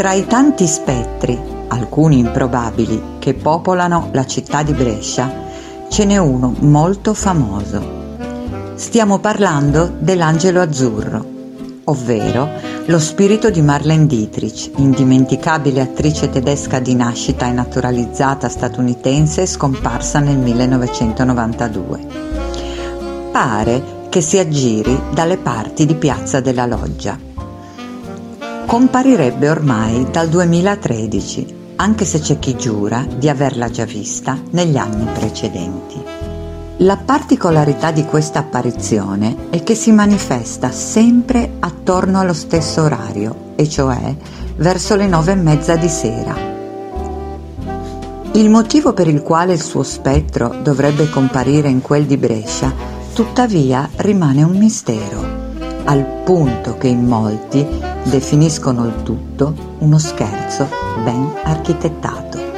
Tra i tanti spettri, alcuni improbabili, che popolano la città di Brescia, ce n'è uno molto famoso. Stiamo parlando dell'angelo azzurro, ovvero lo spirito di Marlene Dietrich, indimenticabile attrice tedesca di nascita e naturalizzata statunitense scomparsa nel 1992. Pare che si aggiri dalle parti di Piazza della Loggia comparirebbe ormai dal 2013, anche se c'è chi giura di averla già vista negli anni precedenti. La particolarità di questa apparizione è che si manifesta sempre attorno allo stesso orario, e cioè verso le nove e mezza di sera. Il motivo per il quale il suo spettro dovrebbe comparire in quel di Brescia, tuttavia, rimane un mistero al punto che in molti definiscono il tutto uno scherzo ben architettato.